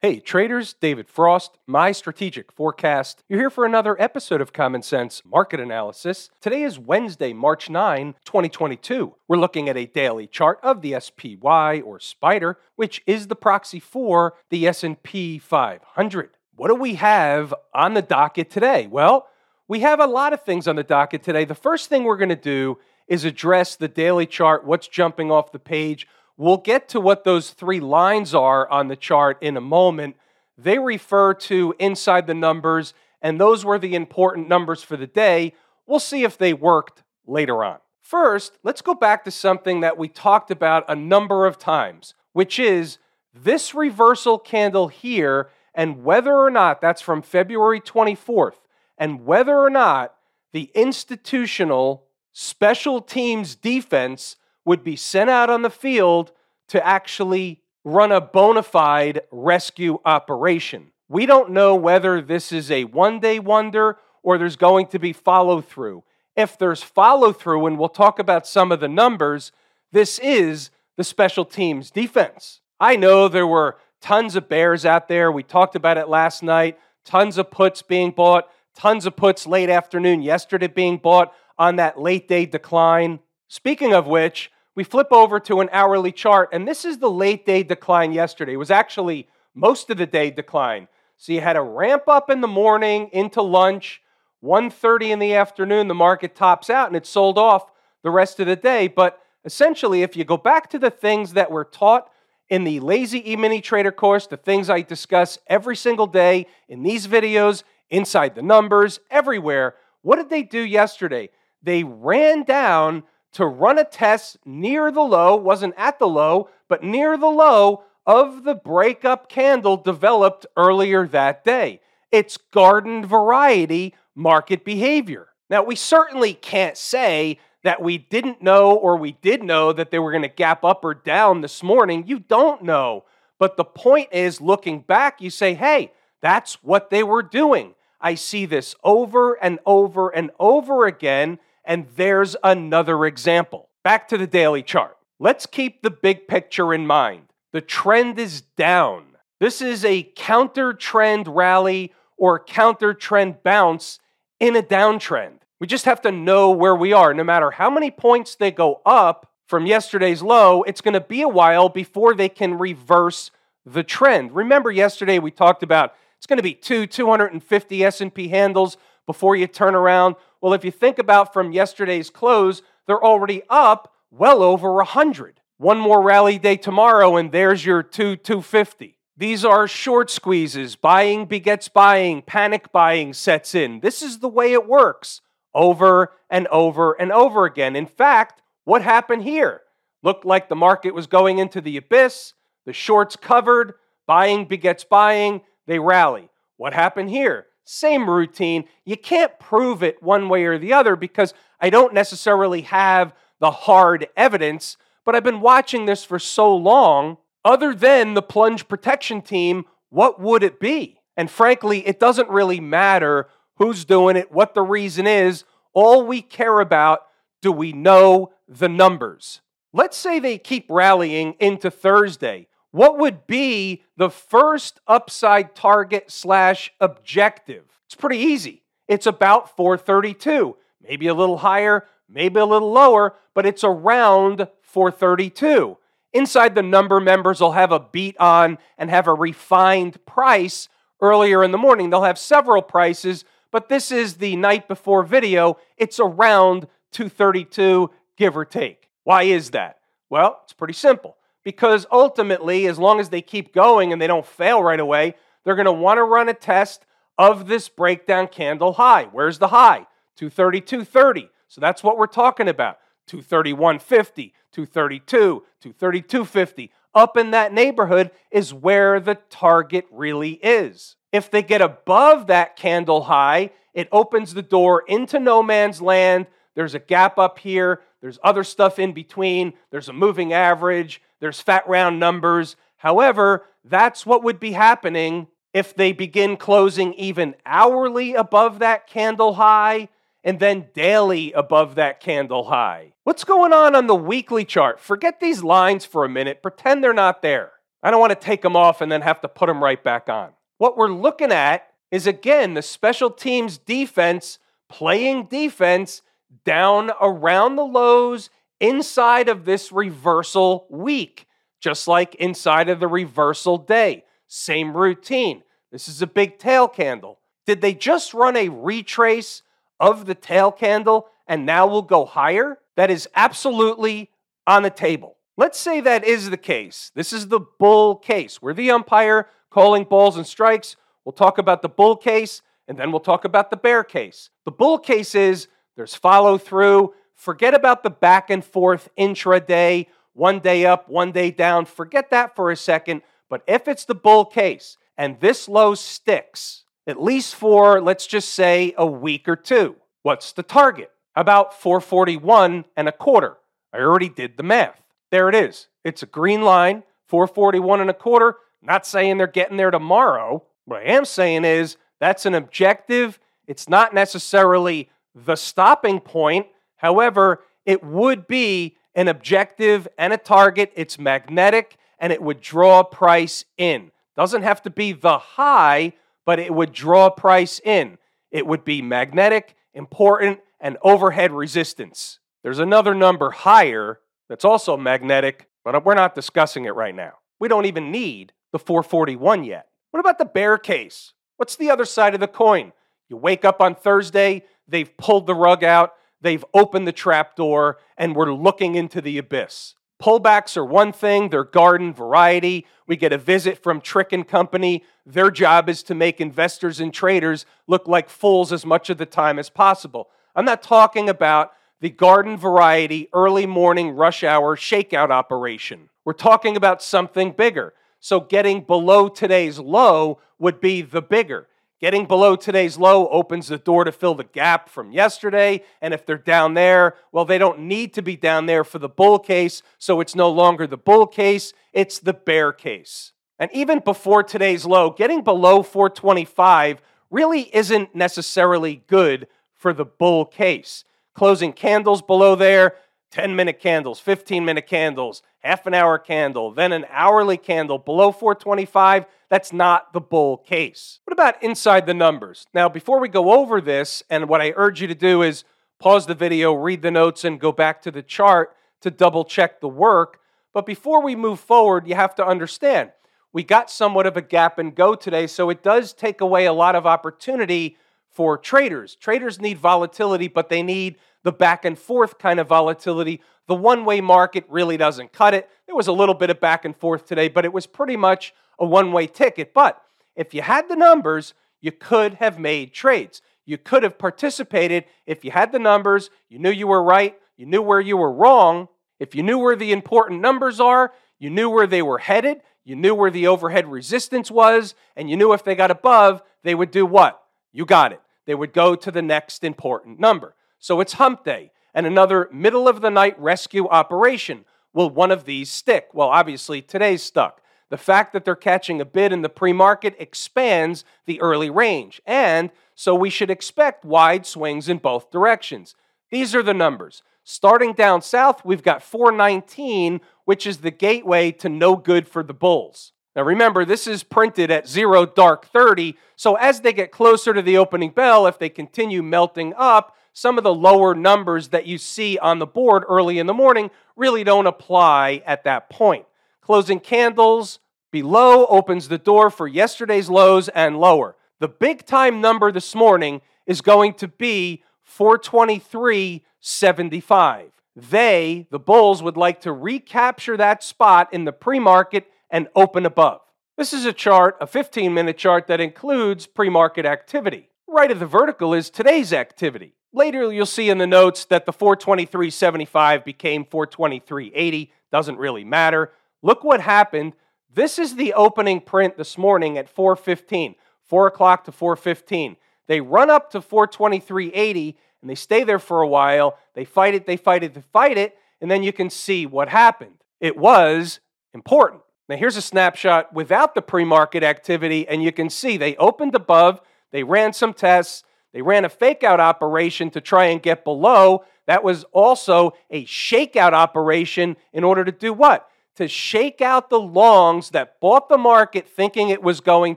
Hey, traders, David Frost, my strategic forecast. You're here for another episode of Common Sense Market Analysis. Today is Wednesday, March 9, 2022. We're looking at a daily chart of the SPY or Spider, which is the proxy for the S&P 500. What do we have on the docket today? Well, we have a lot of things on the docket today. The first thing we're going to do is address the daily chart, what's jumping off the page We'll get to what those three lines are on the chart in a moment. They refer to inside the numbers, and those were the important numbers for the day. We'll see if they worked later on. First, let's go back to something that we talked about a number of times, which is this reversal candle here, and whether or not that's from February 24th, and whether or not the institutional special teams defense would be sent out on the field to actually run a bona fide rescue operation. We don't know whether this is a one day wonder or there's going to be follow through. If there's follow through, and we'll talk about some of the numbers, this is the special teams defense. I know there were tons of bears out there. We talked about it last night. Tons of puts being bought, tons of puts late afternoon yesterday being bought on that late day decline. Speaking of which, we flip over to an hourly chart, and this is the late day decline yesterday. It was actually most of the day decline. So you had a ramp up in the morning into lunch, 1:30 in the afternoon, the market tops out and it sold off the rest of the day. But essentially, if you go back to the things that were taught in the Lazy E-mini Trader course, the things I discuss every single day in these videos, inside the numbers, everywhere, what did they do yesterday? They ran down to run a test near the low, wasn't at the low, but near the low of the breakup candle developed earlier that day. It's garden variety market behavior. Now, we certainly can't say that we didn't know or we did know that they were going to gap up or down this morning. You don't know. But the point is, looking back, you say, hey, that's what they were doing. I see this over and over and over again and there's another example. Back to the daily chart. Let's keep the big picture in mind. The trend is down. This is a counter trend rally or counter trend bounce in a downtrend. We just have to know where we are. No matter how many points they go up from yesterday's low, it's going to be a while before they can reverse the trend. Remember yesterday we talked about it's going to be two 250 S&P handles before you turn around. Well, if you think about from yesterday's close, they're already up well over 100. One more rally day tomorrow, and there's your 2 250. These are short squeezes. Buying begets buying. Panic buying sets in. This is the way it works over and over and over again. In fact, what happened here? Looked like the market was going into the abyss. The shorts covered. Buying begets buying. They rally. What happened here? Same routine. You can't prove it one way or the other because I don't necessarily have the hard evidence, but I've been watching this for so long. Other than the plunge protection team, what would it be? And frankly, it doesn't really matter who's doing it, what the reason is. All we care about do we know the numbers? Let's say they keep rallying into Thursday what would be the first upside target slash objective? It's pretty easy. It's about 432, maybe a little higher, maybe a little lower, but it's around 432. Inside the number, members will have a beat on and have a refined price earlier in the morning. They'll have several prices, but this is the night before video. It's around 232, give or take. Why is that? Well, it's pretty simple because ultimately, as long as they keep going and they don't fail right away, they're going to want to run a test of this breakdown candle high. Where's the high? 232.30. So that's what we're talking about. 231.50, 232, 232.50. Up in that neighborhood is where the target really is. If they get above that candle high, it opens the door into no man's land. There's a gap up here. There's other stuff in between. There's a moving average there's fat round numbers. However, that's what would be happening if they begin closing even hourly above that candle high and then daily above that candle high. What's going on on the weekly chart? Forget these lines for a minute, pretend they're not there. I don't want to take them off and then have to put them right back on. What we're looking at is again the special teams defense playing defense down around the lows inside of this reversal week, just like inside of the reversal day. Same routine. This is a big tail candle. Did they just run a retrace of the tail candle and now we'll go higher? That is absolutely on the table. Let's say that is the case. This is the bull case. We're the umpire calling balls and strikes. We'll talk about the bull case and then we'll talk about the bear case. The bull case is there's follow through. Forget about the back and forth intraday, one day up, one day down. Forget that for a second. But if it's the bull case and this low sticks, at least for, let's just say, a week or two, what's the target? About 441 and a quarter. I already did the math. There it is. It's a green line, 441 and a quarter. not saying they're getting there tomorrow. What I am saying is that's an objective. It's not necessarily the stopping point. However, it would be an objective and a target. It's magnetic and it would draw price in. Doesn't have to be the high, but it would draw price in. It would be magnetic, important, and overhead resistance. There's another number higher that's also magnetic, but we're not discussing it right now. We don't even need the 441 yet. What about the bear case? What's the other side of the coin? You wake up on Thursday, they've pulled the rug out, they've opened the trap door, and we're looking into the abyss. Pullbacks are one thing, they're garden variety. We get a visit from Trick and Company. Their job is to make investors and traders look like fools as much of the time as possible. I'm not talking about the garden variety early morning rush hour shakeout operation. We're talking about something bigger. So getting below today's low would be the bigger. Getting below today's low opens the door to fill the gap from yesterday. And if they're down there, well, they don't need to be down there for the bull case. So it's no longer the bull case, it's the bear case. And even before today's low, getting below 425 really isn't necessarily good for the bull case. Closing candles below there, 10 minute candles, 15 minute candles, half an hour candle, then an hourly candle below 425. That's not the bull case. What about inside the numbers? Now, before we go over this, and what I urge you to do is pause the video, read the notes, and go back to the chart to double check the work. But before we move forward, you have to understand we got somewhat of a gap and go today, so it does take away a lot of opportunity for traders. Traders need volatility, but they need the back and forth kind of volatility. The one way market really doesn't cut it. There was a little bit of back and forth today, but it was pretty much a one way ticket. But if you had the numbers, you could have made trades. You could have participated if you had the numbers, you knew you were right, you knew where you were wrong. If you knew where the important numbers are, you knew where they were headed, you knew where the overhead resistance was, and you knew if they got above, they would do what? You got it. They would go to the next important number. So it's hump day and another middle of the night rescue operation. Will one of these stick? Well, obviously, today's stuck. The fact that they're catching a bid in the pre market expands the early range, and so we should expect wide swings in both directions. These are the numbers. Starting down south, we've got 419, which is the gateway to no good for the Bulls. Now remember, this is printed at zero dark 30, so as they get closer to the opening bell, if they continue melting up, some of the lower numbers that you see on the board early in the morning really don't apply at that point. Closing candles below opens the door for yesterday's lows and lower. The big time number this morning is going to be 423.75. They, the Bulls, would like to recapture that spot in the pre market and open above. This is a chart, a 15 minute chart that includes pre market activity. Right of the vertical is today's activity. Later, you'll see in the notes that the 423.75 became 423.80. Doesn't really matter. Look what happened. This is the opening print this morning at 4:15, 4 o'clock to 4:15. They run up to 423.80 and they stay there for a while. They fight it, they fight it, they fight it, and then you can see what happened. It was important. Now, here's a snapshot without the pre market activity, and you can see they opened above, they ran some tests, they ran a fake out operation to try and get below. That was also a shakeout operation in order to do what? to shake out the longs that bought the market thinking it was going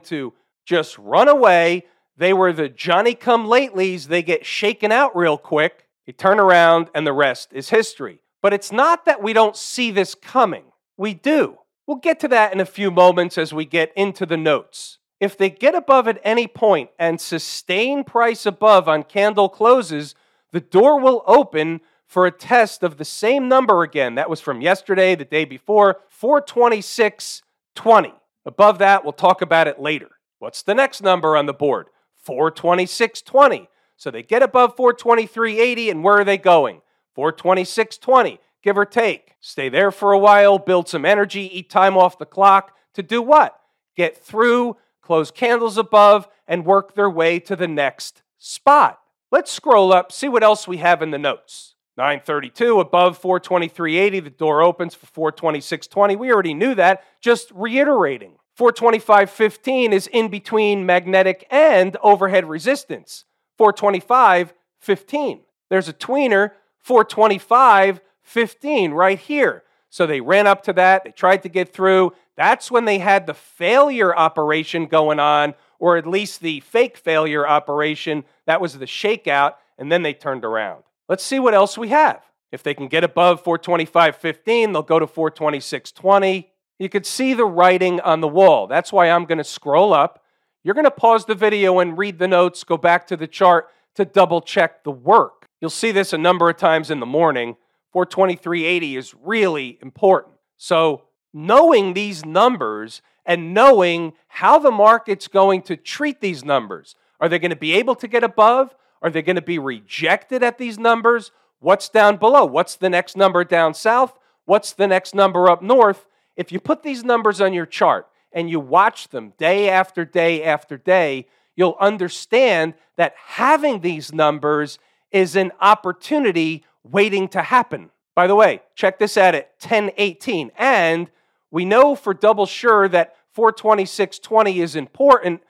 to just run away. They were the Johnny come latelys. They get shaken out real quick. They turn around, and the rest is history. But it's not that we don't see this coming. We do. We'll get to that in a few moments as we get into the notes. If they get above at any point and sustain price above on candle closes, the door will open for a test of the same number again. That was from yesterday, the day before, 426.20. Above that, we'll talk about it later. What's the next number on the board? 426.20. So they get above 423.80, and where are they going? 426.20, give or take. Stay there for a while, build some energy, eat time off the clock to do what? Get through, close candles above, and work their way to the next spot. Let's scroll up, see what else we have in the notes. 932 above 423.80 the door opens for 426.20 we already knew that just reiterating. 425.15 is in between magnetic and overhead resistance. 425.15 there's a tweener. 425.15 right here. So they ran up to that they tried to get through that's when they had the failure operation going on or at least the fake failure operation that was the shakeout and then they turned around Let's see what else we have. If they can get above 425.15, they'll go to 426.20. You could see the writing on the wall. That's why I'm going to scroll up. You're going to pause the video and read the notes, go back to the chart to double check the work. You'll see this a number of times in the morning. 423.80 is really important. So, knowing these numbers and knowing how the market's going to treat these numbers. Are they going to be able to get above? Are they going to be rejected at these numbers? What's down below? What's the next number down south? What's the next number up north? If you put these numbers on your chart and you watch them day after day after day, you'll understand that having these numbers is an opportunity waiting to happen. By the way, check this out at 1018. And we know for double sure that 426.20 is important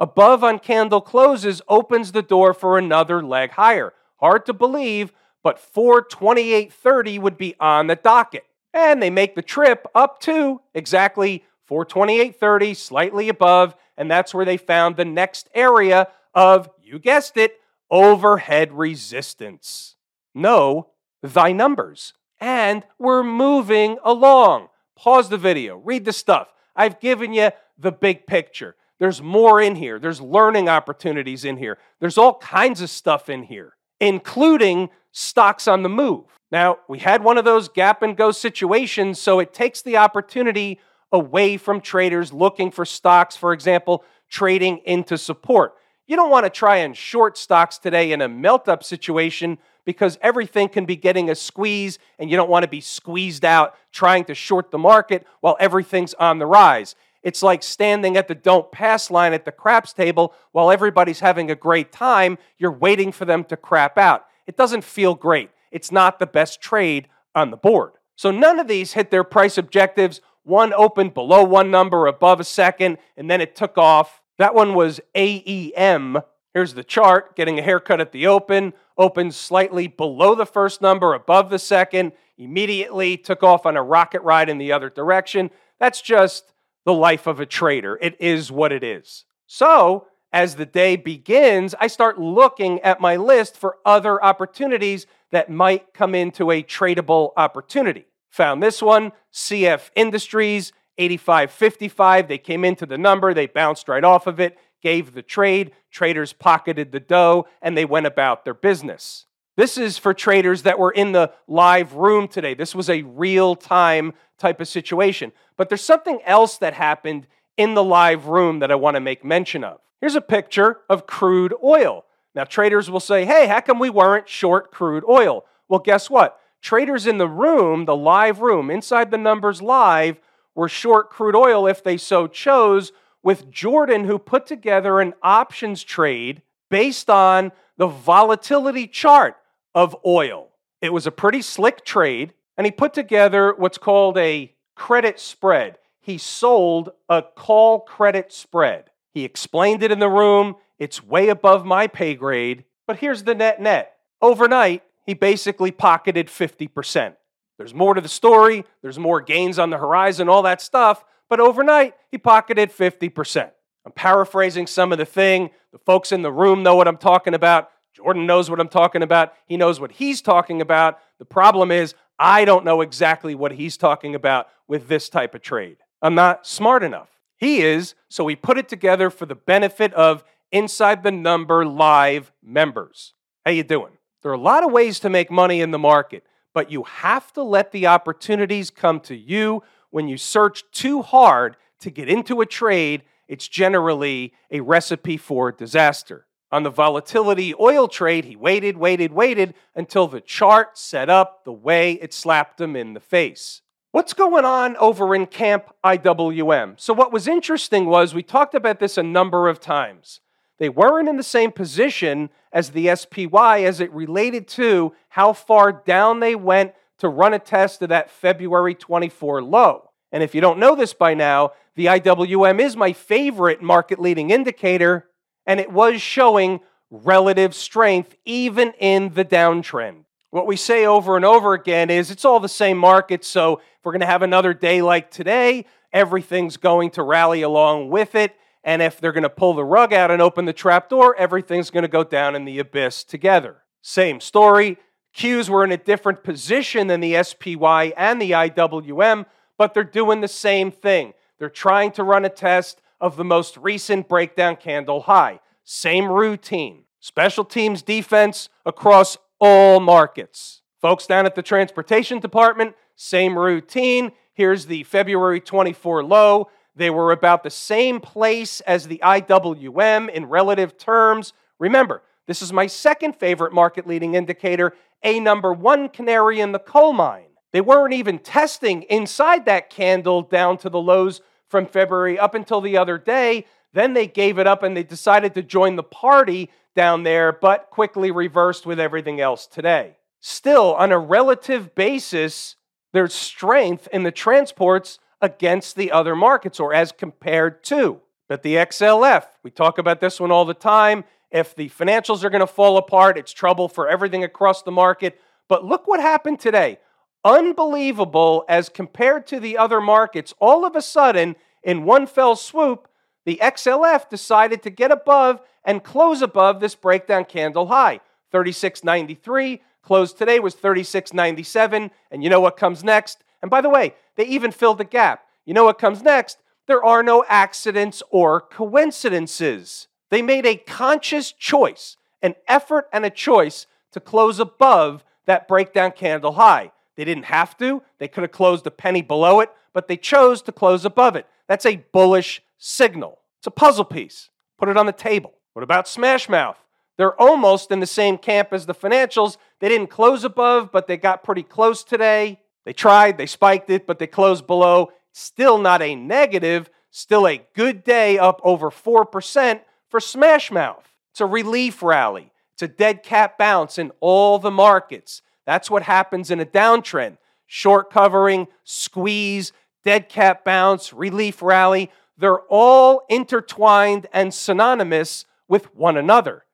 above on candle closes opens the door for another leg higher. Hard to believe, but 428.30 would be on the docket. And they make the trip up to exactly 428.30, slightly above, and that's where they found the next area of, you guessed it, overhead resistance. Know thy numbers. And we're moving along. Pause the video, read the stuff. I've given you the big picture. There's more in here. There's learning opportunities in here. There's all kinds of stuff in here, including stocks on the move. Now, we had one of those gap and go situations, so it takes the opportunity away from traders looking for stocks, for example, trading into support. You don't want to try and short stocks today in a melt up situation because everything can be getting a squeeze and you don't want to be squeezed out trying to short the market while everything's on the rise. It's like standing at the don't pass line at the craps table while everybody's having a great time. You're waiting for them to crap out. It doesn't feel great. It's not the best trade on the board. So none of these hit their price objectives. One opened below one number, above a second, and then it took off. That one was AEM. Here's the chart getting a haircut at the open, opened slightly below the first number, above the second, immediately took off on a rocket ride in the other direction. That's just the life of a trader. It is what it is. So, as the day begins, I start looking at my list for other opportunities that might come into a tradable opportunity. Found this one, CF Industries, 8555. They came into the number, they bounced right off of it, gave the trade, traders pocketed the dough, and they went about their business. This is for traders that were in the live room today. This was a real time type of situation. But there's something else that happened in the live room that I want to make mention of. Here's a picture of crude oil. Now, traders will say, hey, how come we weren't short crude oil? Well, guess what? Traders in the room, the live room, inside the numbers live, were short crude oil if they so chose, with Jordan, who put together an options trade based on the volatility chart of oil. It was a pretty slick trade, and he put together what's called a credit spread. He sold a call credit spread. He explained it in the room. It's way above my pay grade, but here's the net net. Overnight, he basically pocketed 50%. There's more to the story, there's more gains on the horizon, all that stuff, but overnight, he pocketed 50%. I'm paraphrasing some of the thing. The folks in the room know what I'm talking about. Jordan knows what I'm talking about. He knows what he's talking about. The problem is, I don't know exactly what he's talking about with this type of trade. I'm not smart enough. He is, so we put it together for the benefit of Inside the Number Live members. How you doing? There are a lot of ways to make money in the market, but you have to let the opportunities come to you. When you search too hard to get into a trade, it's generally a recipe for disaster. On the volatility oil trade, he waited, waited, waited until the chart set up the way it slapped him in the face. What's going on over in Camp IWM? So, what was interesting was we talked about this a number of times. They weren't in the same position as the SPY as it related to how far down they went to run a test of that February 24 low. And if you don't know this by now, the IWM is my favorite market leading indicator, and it was showing relative strength even in the downtrend. What we say over and over again is it's all the same market, so if we're going to have another day like today, everything's going to rally along with it. And if they're going to pull the rug out and open the trap door, everything's going to go down in the abyss together. Same story. Qs were in a different position than the SPY and the IWM, but they're doing the same thing. They're trying to run a test of the most recent breakdown candle high. Same routine. Special teams defense across all markets. Folks down at the transportation department, same routine. Here's the February 24 low. They were about the same place as the IWM in relative terms. Remember, this is my second favorite market leading indicator, a number one canary in the coal mine. They weren't even testing inside that candle down to the lows from February up until the other day. Then they gave it up and they decided to join the party down there, but quickly reversed with everything else today. Still, on a relative basis, there's strength in the transports against the other markets or as compared to. But the XLF, we talk about this one all the time. If the financials are going to fall apart, it's trouble for everything across the market. But look what happened today. Unbelievable as compared to the other markets. All of a sudden, in one fell swoop, the XLF decided to get above and close above this breakdown candle high. 36.93 closed today was 36.97 and you know what comes next? And by the way, they even filled the gap. You know what comes next? There are no accidents or coincidences. They made a conscious choice, an effort and a choice to close above that breakdown candle high. They didn't have to. They could have closed a penny below it, but they chose to close above it. That's a bullish signal. It's a puzzle piece. Put it on the table. What about Smashmouth? They're almost in the same camp as the financials. They didn't close above, but they got pretty close today. They tried, they spiked it, but they closed below. Still not a negative, still a good day up over 4% for Smashmouth. It's a relief rally. It's a dead cat bounce in all the markets. That's what happens in a downtrend. Short covering, squeeze, dead cat bounce, relief rally. They're all intertwined and synonymous with one another.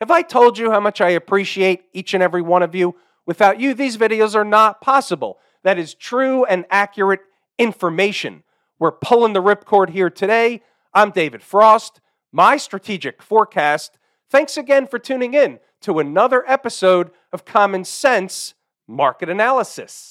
Have I told you how much I appreciate each and every one of you? Without you, these videos are not possible. That is true and accurate information. We're pulling the ripcord here today. I'm David Frost, my strategic forecast. Thanks again for tuning in to another episode of Common Sense Market Analysis.